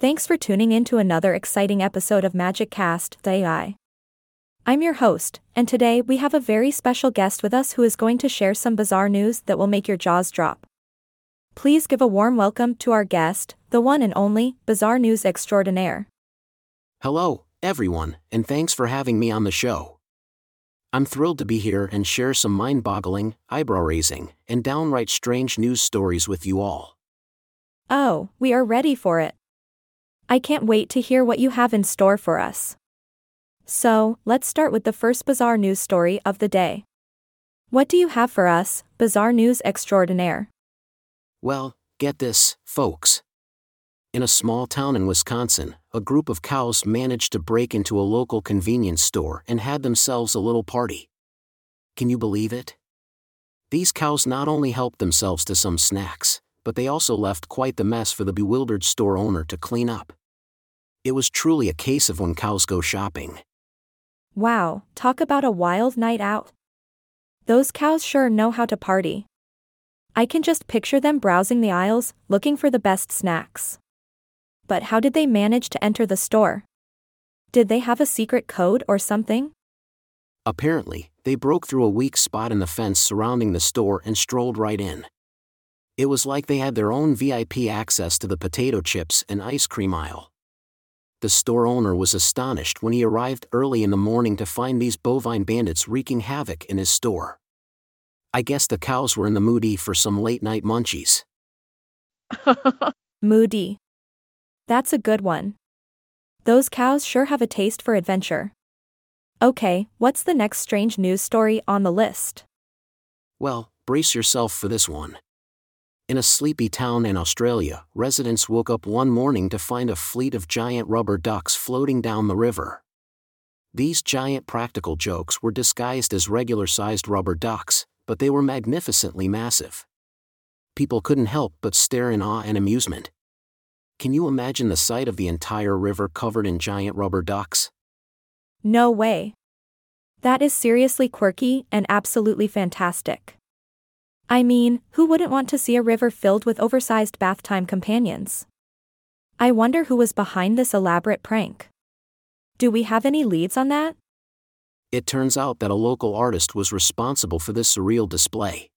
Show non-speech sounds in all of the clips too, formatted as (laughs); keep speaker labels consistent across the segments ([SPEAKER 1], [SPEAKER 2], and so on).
[SPEAKER 1] Thanks for tuning in to another exciting episode of Magic Cast, the AI. I'm your host, and today we have a very special guest with us who is going to share some bizarre news that will make your jaws drop. Please give a warm welcome to our guest, the one and only Bizarre News Extraordinaire.
[SPEAKER 2] Hello, everyone, and thanks for having me on the show. I'm thrilled to be here and share some mind boggling, eyebrow raising, and downright strange news stories with you all.
[SPEAKER 1] Oh, we are ready for it. I can't wait to hear what you have in store for us. So, let's start with the first bizarre news story of the day. What do you have for us, bizarre news extraordinaire?
[SPEAKER 2] Well, get this, folks. In a small town in Wisconsin, a group of cows managed to break into a local convenience store and had themselves a little party. Can you believe it? These cows not only helped themselves to some snacks, but they also left quite the mess for the bewildered store owner to clean up. It was truly a case of when cows go shopping.
[SPEAKER 1] Wow, talk about a wild night out. Those cows sure know how to party. I can just picture them browsing the aisles, looking for the best snacks. But how did they manage to enter the store? Did they have a secret code or something?
[SPEAKER 2] Apparently, they broke through a weak spot in the fence surrounding the store and strolled right in. It was like they had their own VIP access to the potato chips and ice cream aisle. The store owner was astonished when he arrived early in the morning to find these bovine bandits wreaking havoc in his store. I guess the cows were in the moody for some late night munchies. (laughs)
[SPEAKER 1] Moody. That's a good one. Those cows sure have a taste for adventure. Okay, what's the next strange news story on the list?
[SPEAKER 2] Well, brace yourself for this one. In a sleepy town in Australia, residents woke up one morning to find a fleet of giant rubber ducks floating down the river. These giant practical jokes were disguised as regular sized rubber ducks, but they were magnificently massive. People couldn't help but stare in awe and amusement. Can you imagine the sight of the entire river covered in giant rubber ducks?
[SPEAKER 1] No way. That is seriously quirky and absolutely fantastic. I mean, who wouldn't want to see a river filled with oversized bath time companions? I wonder who was behind this elaborate prank. Do we have any leads on that?
[SPEAKER 2] It turns out that a local artist was responsible for this surreal display.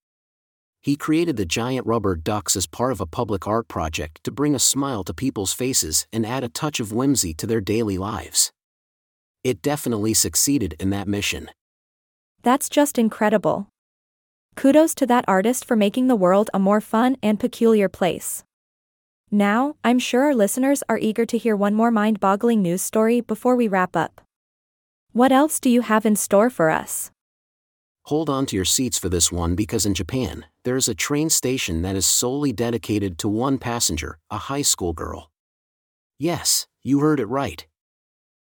[SPEAKER 2] He created the giant rubber ducks as part of a public art project to bring a smile to people's faces and add a touch of whimsy to their daily lives. It definitely succeeded in that mission.
[SPEAKER 1] That's just incredible. Kudos to that artist for making the world a more fun and peculiar place. Now, I'm sure our listeners are eager to hear one more mind boggling news story before we wrap up. What else do you have in store for us?
[SPEAKER 2] Hold on to your seats for this one because in Japan, there is a train station that is solely dedicated to one passenger, a high school girl. Yes, you heard it right.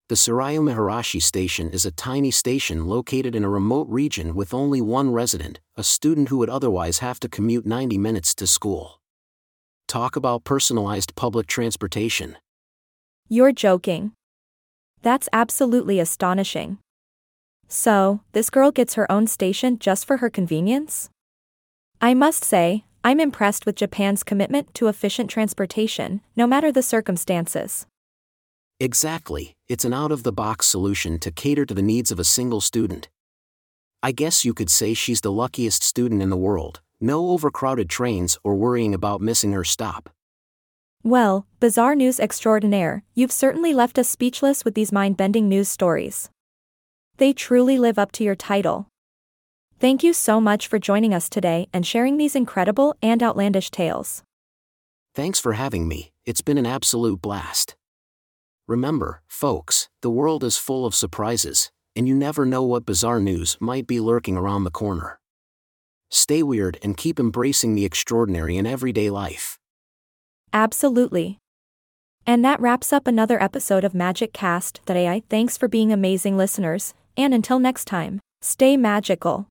[SPEAKER 2] The Tsurayume Hirashi Station is a tiny station located in a remote region with only one resident, a student who would otherwise have to commute 90 minutes to school. Talk about personalized public transportation.
[SPEAKER 1] You're joking. That's absolutely astonishing. So, this girl gets her own station just for her convenience? I must say, I'm impressed with Japan's commitment to efficient transportation, no matter the circumstances.
[SPEAKER 2] Exactly, it's an out of the box solution to cater to the needs of a single student. I guess you could say she's the luckiest student in the world, no overcrowded trains or worrying about missing her stop.
[SPEAKER 1] Well, bizarre news extraordinaire, you've certainly left us speechless with these mind bending news stories. They truly live up to your title. Thank you so much for joining us today and sharing these incredible and outlandish tales.
[SPEAKER 2] Thanks for having me, it's been an absolute blast. Remember, folks, the world is full of surprises, and you never know what bizarre news might be lurking around the corner. Stay weird and keep embracing the extraordinary in everyday life.
[SPEAKER 1] Absolutely. And that wraps up another episode of Magic Cast that AI. Thanks for being amazing listeners, and until next time, stay magical.